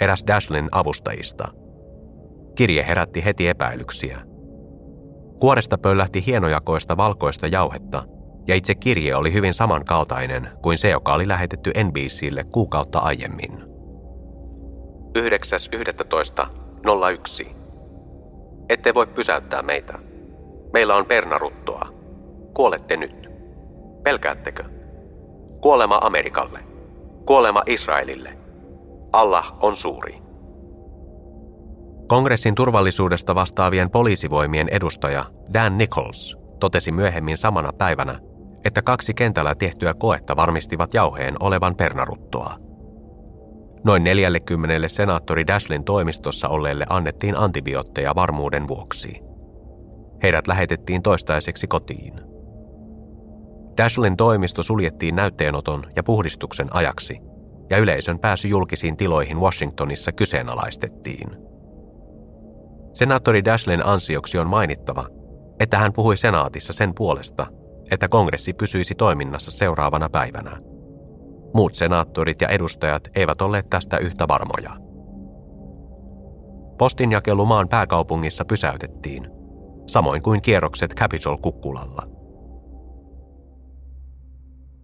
eräs Dashlin avustajista. Kirje herätti heti epäilyksiä. Kuoresta pöllähti hienojakoista valkoista jauhetta, ja itse kirje oli hyvin samankaltainen kuin se, joka oli lähetetty NBClle kuukautta aiemmin. 9.11.01. Ette voi pysäyttää meitä. Meillä on pernaruttoa. Kuolette nyt. Pelkäättekö? Kuolema Amerikalle. Kuolema Israelille. Allah on suuri. Kongressin turvallisuudesta vastaavien poliisivoimien edustaja Dan Nichols totesi myöhemmin samana päivänä, että kaksi kentällä tehtyä koetta varmistivat jauheen olevan pernaruttoa. Noin 40 senaattori Dashlin toimistossa olleelle annettiin antibiootteja varmuuden vuoksi. Heidät lähetettiin toistaiseksi kotiin. Dashlin toimisto suljettiin näytteenoton ja puhdistuksen ajaksi, ja yleisön pääsy julkisiin tiloihin Washingtonissa kyseenalaistettiin. Senaattori Dashlin ansioksi on mainittava, että hän puhui senaatissa sen puolesta, että kongressi pysyisi toiminnassa seuraavana päivänä. Muut senaattorit ja edustajat eivät olleet tästä yhtä varmoja. Postinjakelu maan pääkaupungissa pysäytettiin, samoin kuin kierrokset Capitol-kukkulalla.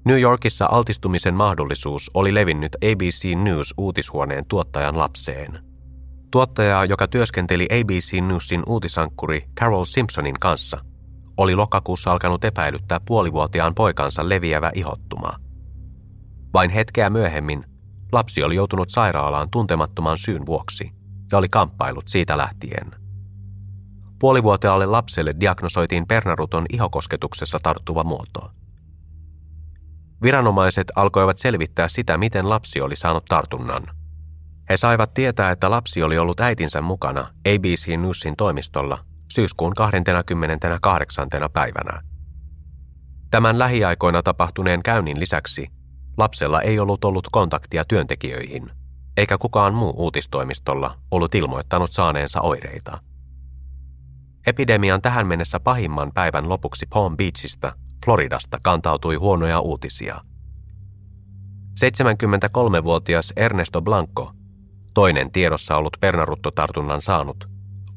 New Yorkissa altistumisen mahdollisuus oli levinnyt ABC News uutishuoneen tuottajan lapseen. Tuottaja, joka työskenteli ABC Newsin uutisankkuri Carol Simpsonin kanssa, oli lokakuussa alkanut epäilyttää puolivuotiaan poikansa leviävä ihottuma. Vain hetkeä myöhemmin lapsi oli joutunut sairaalaan tuntemattoman syyn vuoksi ja oli kamppailut siitä lähtien. Puolivuotiaalle lapselle diagnosoitiin pernaruton ihokosketuksessa tarttuva muoto – Viranomaiset alkoivat selvittää sitä, miten lapsi oli saanut tartunnan. He saivat tietää, että lapsi oli ollut äitinsä mukana ABC Newsin toimistolla syyskuun 28. päivänä. Tämän lähiaikoina tapahtuneen käynnin lisäksi lapsella ei ollut ollut kontaktia työntekijöihin, eikä kukaan muu uutistoimistolla ollut ilmoittanut saaneensa oireita. Epidemian tähän mennessä pahimman päivän lopuksi Palm Beachista, Floridasta, kantautui huonoja uutisia. 73-vuotias Ernesto Blanco, toinen tiedossa ollut pernaruttotartunnan saanut,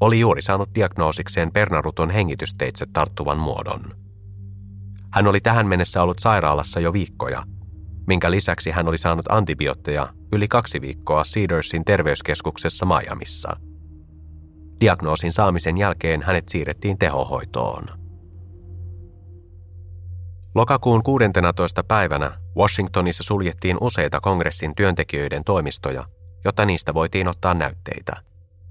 oli juuri saanut diagnoosikseen pernaruton hengitysteitse tarttuvan muodon. Hän oli tähän mennessä ollut sairaalassa jo viikkoja, minkä lisäksi hän oli saanut antibiootteja yli kaksi viikkoa Cedarsin terveyskeskuksessa Miamissa. Diagnoosin saamisen jälkeen hänet siirrettiin tehohoitoon. Lokakuun 16. päivänä Washingtonissa suljettiin useita kongressin työntekijöiden toimistoja, jotta niistä voitiin ottaa näytteitä.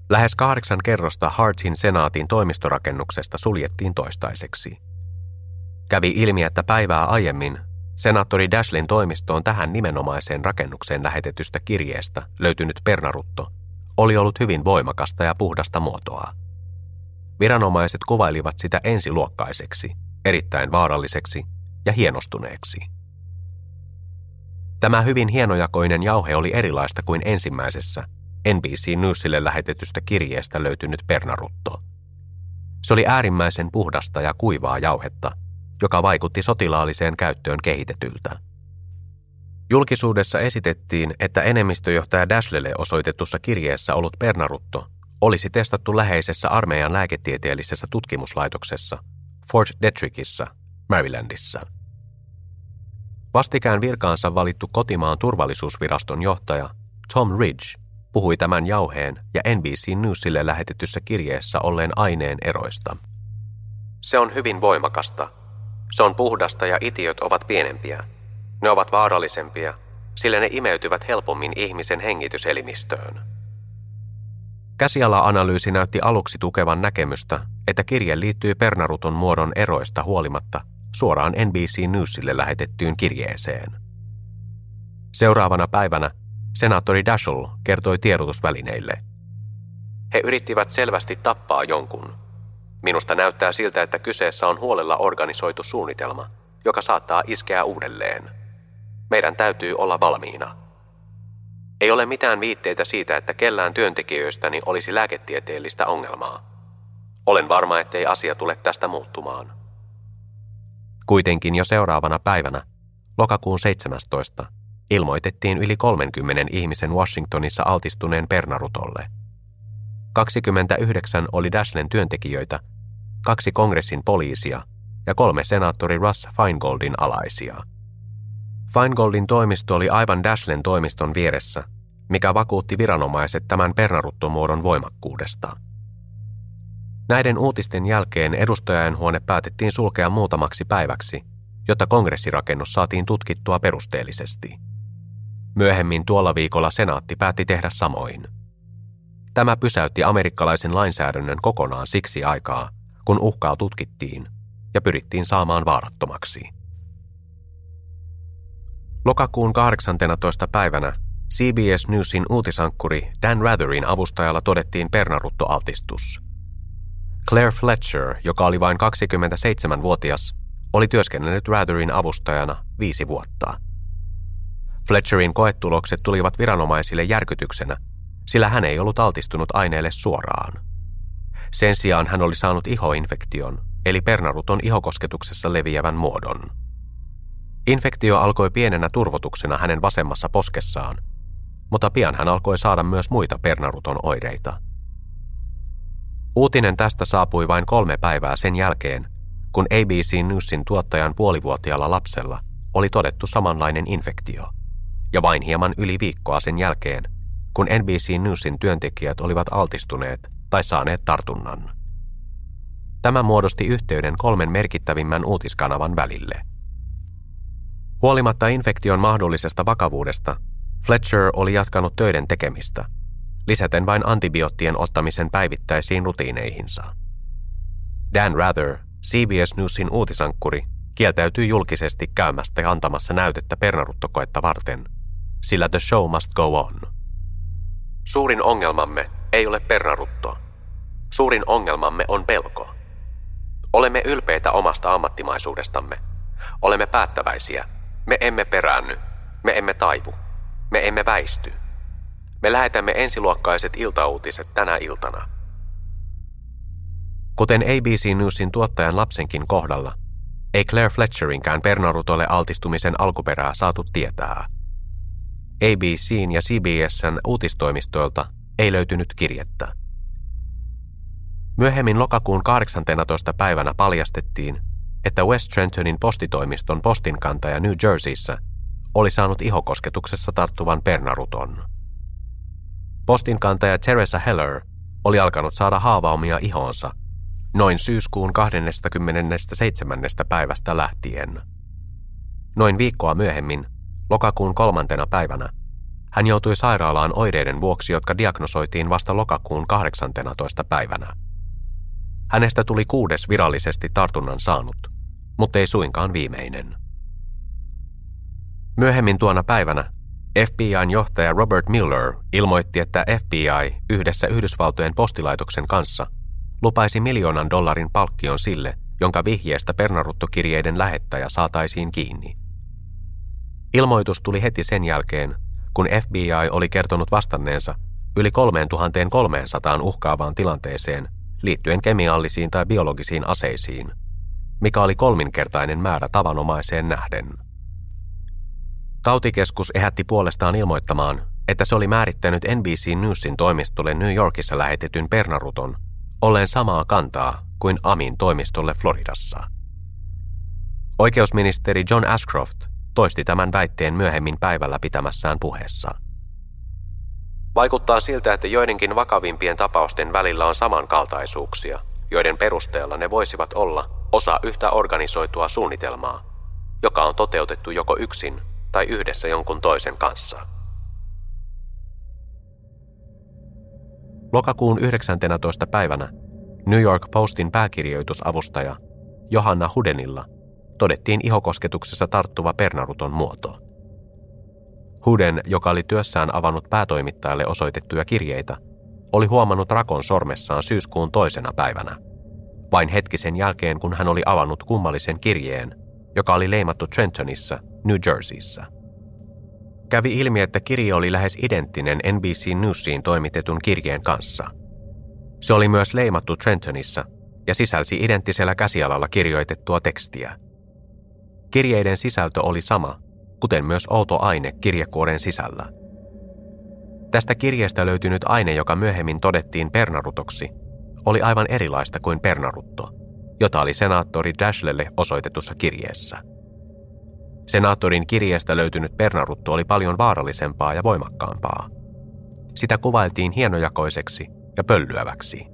Lähes kahdeksan kerrosta Hartsin senaatin toimistorakennuksesta suljettiin toistaiseksi. Kävi ilmi, että päivää aiemmin senaattori Dashlin toimistoon tähän nimenomaiseen rakennukseen lähetetystä kirjeestä löytynyt pernarutto oli ollut hyvin voimakasta ja puhdasta muotoa. Viranomaiset kuvailivat sitä ensiluokkaiseksi, erittäin vaaralliseksi ja hienostuneeksi. Tämä hyvin hienojakoinen jauhe oli erilaista kuin ensimmäisessä NBC Newsille lähetetystä kirjeestä löytynyt pernarutto. Se oli äärimmäisen puhdasta ja kuivaa jauhetta, joka vaikutti sotilaalliseen käyttöön kehitetyltä. Julkisuudessa esitettiin, että enemmistöjohtaja Dashlelle osoitetussa kirjeessä ollut pernarutto olisi testattu läheisessä armeijan lääketieteellisessä tutkimuslaitoksessa Fort Detrickissa, Marylandissa. Vastikään virkaansa valittu kotimaan turvallisuusviraston johtaja Tom Ridge puhui tämän jauheen ja NBC Newsille lähetetyssä kirjeessä olleen aineen eroista. Se on hyvin voimakasta. Se on puhdasta ja itiöt ovat pienempiä. Ne ovat vaarallisempia, sillä ne imeytyvät helpommin ihmisen hengityselimistöön. Käsiala-analyysi näytti aluksi tukevan näkemystä, että kirje liittyy pernaruton muodon eroista huolimatta suoraan NBC Newsille lähetettyyn kirjeeseen. Seuraavana päivänä senaattori Dashel kertoi tiedotusvälineille. He yrittivät selvästi tappaa jonkun. Minusta näyttää siltä, että kyseessä on huolella organisoitu suunnitelma, joka saattaa iskeä uudelleen. Meidän täytyy olla valmiina. Ei ole mitään viitteitä siitä, että kellään työntekijöistäni olisi lääketieteellistä ongelmaa. Olen varma, ettei asia tule tästä muuttumaan. Kuitenkin jo seuraavana päivänä, lokakuun 17, ilmoitettiin yli 30 ihmisen Washingtonissa altistuneen pernarutolle. 29 oli Dashlen työntekijöitä, kaksi kongressin poliisia ja kolme senaattori Russ Feingoldin alaisia. Feingoldin toimisto oli aivan Dashlen toimiston vieressä, mikä vakuutti viranomaiset tämän pernaruttomuodon voimakkuudesta. Näiden uutisten jälkeen edustajainhuone päätettiin sulkea muutamaksi päiväksi, jotta kongressirakennus saatiin tutkittua perusteellisesti. Myöhemmin tuolla viikolla senaatti päätti tehdä samoin. Tämä pysäytti amerikkalaisen lainsäädännön kokonaan siksi aikaa, kun uhkaa tutkittiin ja pyrittiin saamaan vaarattomaksi. Lokakuun 18. päivänä CBS Newsin uutisankkuri Dan Ratherin avustajalla todettiin pernaruttoaltistus. Claire Fletcher, joka oli vain 27-vuotias, oli työskennellyt Ratherin avustajana viisi vuotta. Fletcherin koetulokset tulivat viranomaisille järkytyksenä, sillä hän ei ollut altistunut aineelle suoraan. Sen sijaan hän oli saanut ihoinfektion, eli pernaruton ihokosketuksessa leviävän muodon. Infektio alkoi pienenä turvotuksena hänen vasemmassa poskessaan, mutta pian hän alkoi saada myös muita pernaruton oireita. Uutinen tästä saapui vain kolme päivää sen jälkeen, kun ABC Newsin tuottajan puolivuotiaalla lapsella oli todettu samanlainen infektio, ja vain hieman yli viikkoa sen jälkeen, kun NBC Newsin työntekijät olivat altistuneet tai saaneet tartunnan. Tämä muodosti yhteyden kolmen merkittävimmän uutiskanavan välille. Huolimatta infektion mahdollisesta vakavuudesta, Fletcher oli jatkanut töiden tekemistä – lisäten vain antibioottien ottamisen päivittäisiin rutiineihinsa. Dan Rather, CBS Newsin uutisankkuri, kieltäytyi julkisesti käymästä antamassa näytettä pernaruttokoetta varten, sillä the show must go on. Suurin ongelmamme ei ole pernarutto. Suurin ongelmamme on pelko. Olemme ylpeitä omasta ammattimaisuudestamme. Olemme päättäväisiä. Me emme peräänny. Me emme taivu. Me emme väisty. Me lähetämme ensiluokkaiset iltauutiset tänä iltana. Kuten ABC Newsin tuottajan lapsenkin kohdalla, ei Claire Fletcherinkään pernarutolle altistumisen alkuperää saatu tietää. ABCn ja CBSn uutistoimistoilta ei löytynyt kirjettä. Myöhemmin lokakuun 18. päivänä paljastettiin, että West Trentonin postitoimiston postinkantaja New Jerseyssä oli saanut ihokosketuksessa tarttuvan pernaruton. Postinkantaja Teresa Heller oli alkanut saada haavaumia ihonsa noin syyskuun 27. päivästä lähtien. Noin viikkoa myöhemmin, lokakuun kolmantena päivänä, hän joutui sairaalaan oireiden vuoksi, jotka diagnosoitiin vasta lokakuun 18. päivänä. Hänestä tuli kuudes virallisesti tartunnan saanut, mutta ei suinkaan viimeinen. Myöhemmin tuona päivänä FBIn johtaja Robert Miller ilmoitti, että FBI yhdessä Yhdysvaltojen postilaitoksen kanssa lupaisi miljoonan dollarin palkkion sille, jonka vihjeestä pernaruttokirjeiden lähettäjä saataisiin kiinni. Ilmoitus tuli heti sen jälkeen, kun FBI oli kertonut vastanneensa yli 3300 uhkaavaan tilanteeseen liittyen kemiallisiin tai biologisiin aseisiin, mikä oli kolminkertainen määrä tavanomaiseen nähden. Tautikeskus ehätti puolestaan ilmoittamaan, että se oli määrittänyt NBC Newsin toimistolle New Yorkissa lähetetyn pernaruton olleen samaa kantaa kuin Amin toimistolle Floridassa. Oikeusministeri John Ashcroft toisti tämän väitteen myöhemmin päivällä pitämässään puheessa. Vaikuttaa siltä, että joidenkin vakavimpien tapausten välillä on samankaltaisuuksia, joiden perusteella ne voisivat olla osa yhtä organisoitua suunnitelmaa, joka on toteutettu joko yksin tai yhdessä jonkun toisen kanssa. Lokakuun 19. päivänä New York Postin pääkirjoitusavustaja Johanna Hudenilla todettiin ihokosketuksessa tarttuva pernaruton muoto. Huden, joka oli työssään avannut päätoimittajalle osoitettuja kirjeitä, oli huomannut rakon sormessaan syyskuun toisena päivänä. Vain hetki sen jälkeen, kun hän oli avannut kummallisen kirjeen, joka oli leimattu Trentonissa, New Jerseyssä. Kävi ilmi, että kirje oli lähes identtinen NBC Newsiin toimitetun kirjeen kanssa. Se oli myös leimattu Trentonissa ja sisälsi identtisellä käsialalla kirjoitettua tekstiä. Kirjeiden sisältö oli sama, kuten myös outo aine kirjekuoren sisällä. Tästä kirjeestä löytynyt aine, joka myöhemmin todettiin pernarutoksi, oli aivan erilaista kuin pernarutto, jota oli senaattori Dashlelle osoitetussa kirjeessä. Senaattorin kirjeestä löytynyt pernarutto oli paljon vaarallisempaa ja voimakkaampaa. Sitä kuvailtiin hienojakoiseksi ja pöllyäväksi.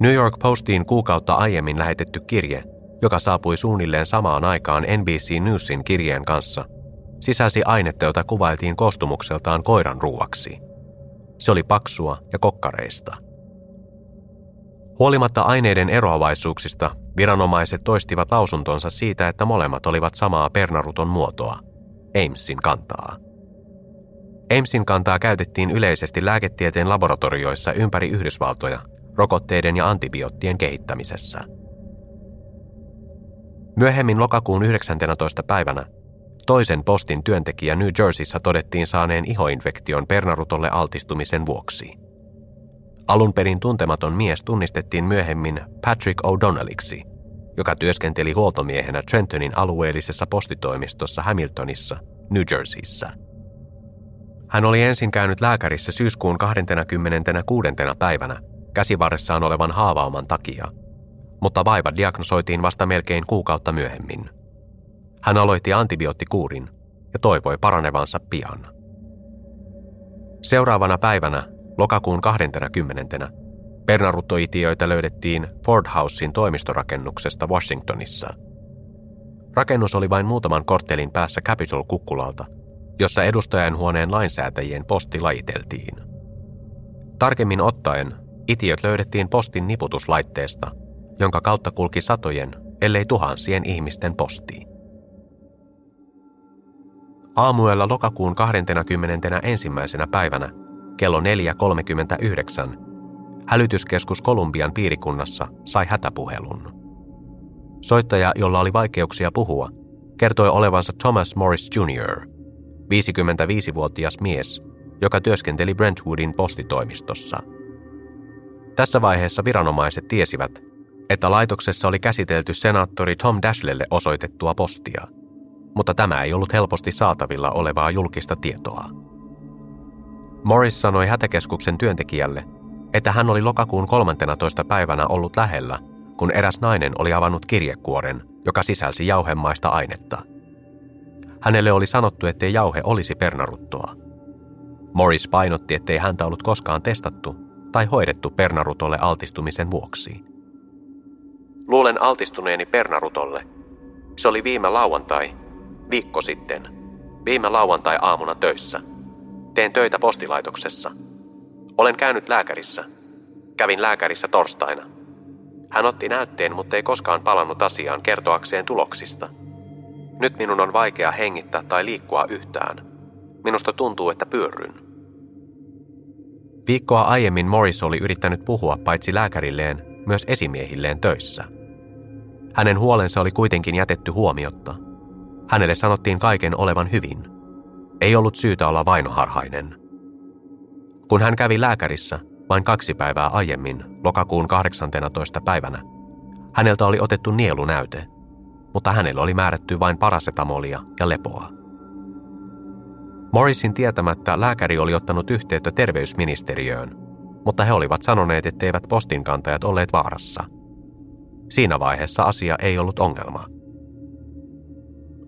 New York Postiin kuukautta aiemmin lähetetty kirje, joka saapui suunnilleen samaan aikaan NBC Newsin kirjeen kanssa, sisälsi ainetta, jota kuvailtiin koostumukseltaan koiran ruuaksi. Se oli paksua ja kokkareista. Huolimatta aineiden eroavaisuuksista, viranomaiset toistivat lausuntonsa siitä, että molemmat olivat samaa pernaruton muotoa, Amesin kantaa. Amesin kantaa käytettiin yleisesti lääketieteen laboratorioissa ympäri Yhdysvaltoja rokotteiden ja antibioottien kehittämisessä. Myöhemmin lokakuun 19. päivänä toisen postin työntekijä New Jerseyssä todettiin saaneen ihoinfektion pernarutolle altistumisen vuoksi. Alun perin tuntematon mies tunnistettiin myöhemmin Patrick O'Donnelliksi, joka työskenteli huoltomiehenä Trentonin alueellisessa postitoimistossa Hamiltonissa, New Jerseyssä. Hän oli ensin käynyt lääkärissä syyskuun 26. päivänä käsivarressaan olevan haavauman takia, mutta vaiva diagnosoitiin vasta melkein kuukautta myöhemmin. Hän aloitti antibioottikuurin ja toivoi paranevansa pian. Seuraavana päivänä, lokakuun 20. Pernaruttoitioita löydettiin Ford Housein toimistorakennuksesta Washingtonissa. Rakennus oli vain muutaman korttelin päässä Capitol-kukkulalta, jossa edustajanhuoneen lainsäätäjien posti lajiteltiin. Tarkemmin ottaen Itiöt löydettiin postin niputuslaitteesta, jonka kautta kulki satojen, ellei tuhansien ihmisten postiin. Aamuella lokakuun 21. päivänä kello 4.39 hälytyskeskus Kolumbian piirikunnassa sai hätäpuhelun. Soittaja, jolla oli vaikeuksia puhua, kertoi olevansa Thomas Morris Jr., 55-vuotias mies, joka työskenteli Brentwoodin postitoimistossa. Tässä vaiheessa viranomaiset tiesivät, että laitoksessa oli käsitelty senaattori Tom Dashlelle osoitettua postia, mutta tämä ei ollut helposti saatavilla olevaa julkista tietoa. Morris sanoi hätäkeskuksen työntekijälle, että hän oli lokakuun 13. päivänä ollut lähellä, kun eräs nainen oli avannut kirjekuoren, joka sisälsi jauhemaista ainetta. Hänelle oli sanottu, ettei jauhe olisi pernaruttoa. Morris painotti, ettei häntä ollut koskaan testattu tai hoidettu pernarutolle altistumisen vuoksi. Luulen altistuneeni pernarutolle. Se oli viime lauantai, viikko sitten, viime lauantai aamuna töissä. Teen töitä postilaitoksessa. Olen käynyt lääkärissä. Kävin lääkärissä torstaina. Hän otti näytteen, mutta ei koskaan palannut asiaan kertoakseen tuloksista. Nyt minun on vaikea hengittää tai liikkua yhtään. Minusta tuntuu, että pyörryn. Viikkoa aiemmin Morris oli yrittänyt puhua paitsi lääkärilleen, myös esimiehilleen töissä. Hänen huolensa oli kuitenkin jätetty huomiotta. Hänelle sanottiin kaiken olevan hyvin. Ei ollut syytä olla vainoharhainen. Kun hän kävi lääkärissä vain kaksi päivää aiemmin, lokakuun 18. päivänä, häneltä oli otettu nielunäyte, mutta hänelle oli määrätty vain parasetamolia ja lepoa. Morrisin tietämättä lääkäri oli ottanut yhteyttä terveysministeriöön, mutta he olivat sanoneet, etteivät postinkantajat olleet vaarassa. Siinä vaiheessa asia ei ollut ongelma.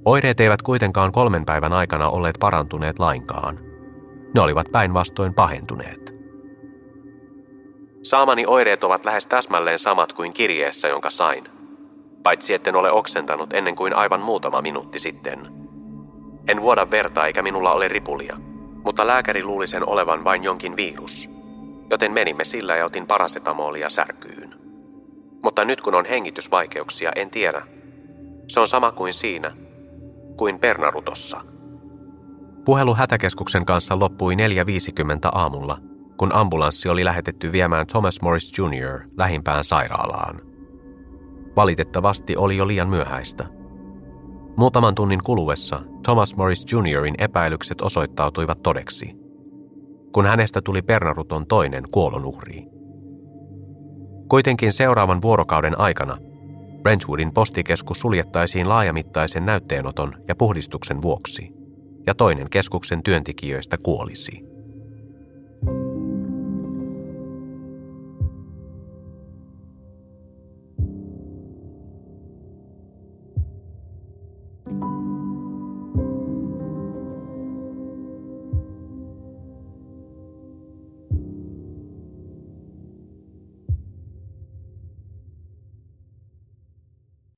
Oireet eivät kuitenkaan kolmen päivän aikana olleet parantuneet lainkaan. Ne olivat päinvastoin pahentuneet. Saamani oireet ovat lähes täsmälleen samat kuin kirjeessä, jonka sain. Paitsi etten ole oksentanut ennen kuin aivan muutama minuutti sitten – en vuoda verta eikä minulla ole ripulia, mutta lääkäri luuli sen olevan vain jonkin virus. Joten menimme sillä ja otin parasetamolia särkyyn. Mutta nyt kun on hengitysvaikeuksia, en tiedä. Se on sama kuin siinä, kuin Pernarutossa. Puhelu hätäkeskuksen kanssa loppui 4.50 aamulla, kun ambulanssi oli lähetetty viemään Thomas Morris Jr. lähimpään sairaalaan. Valitettavasti oli jo liian myöhäistä – Muutaman tunnin kuluessa Thomas Morris Jr.in epäilykset osoittautuivat todeksi, kun hänestä tuli Pernaruton toinen kuolonuhri. Kuitenkin seuraavan vuorokauden aikana Brentwoodin postikeskus suljettaisiin laajamittaisen näytteenoton ja puhdistuksen vuoksi, ja toinen keskuksen työntekijöistä kuolisi.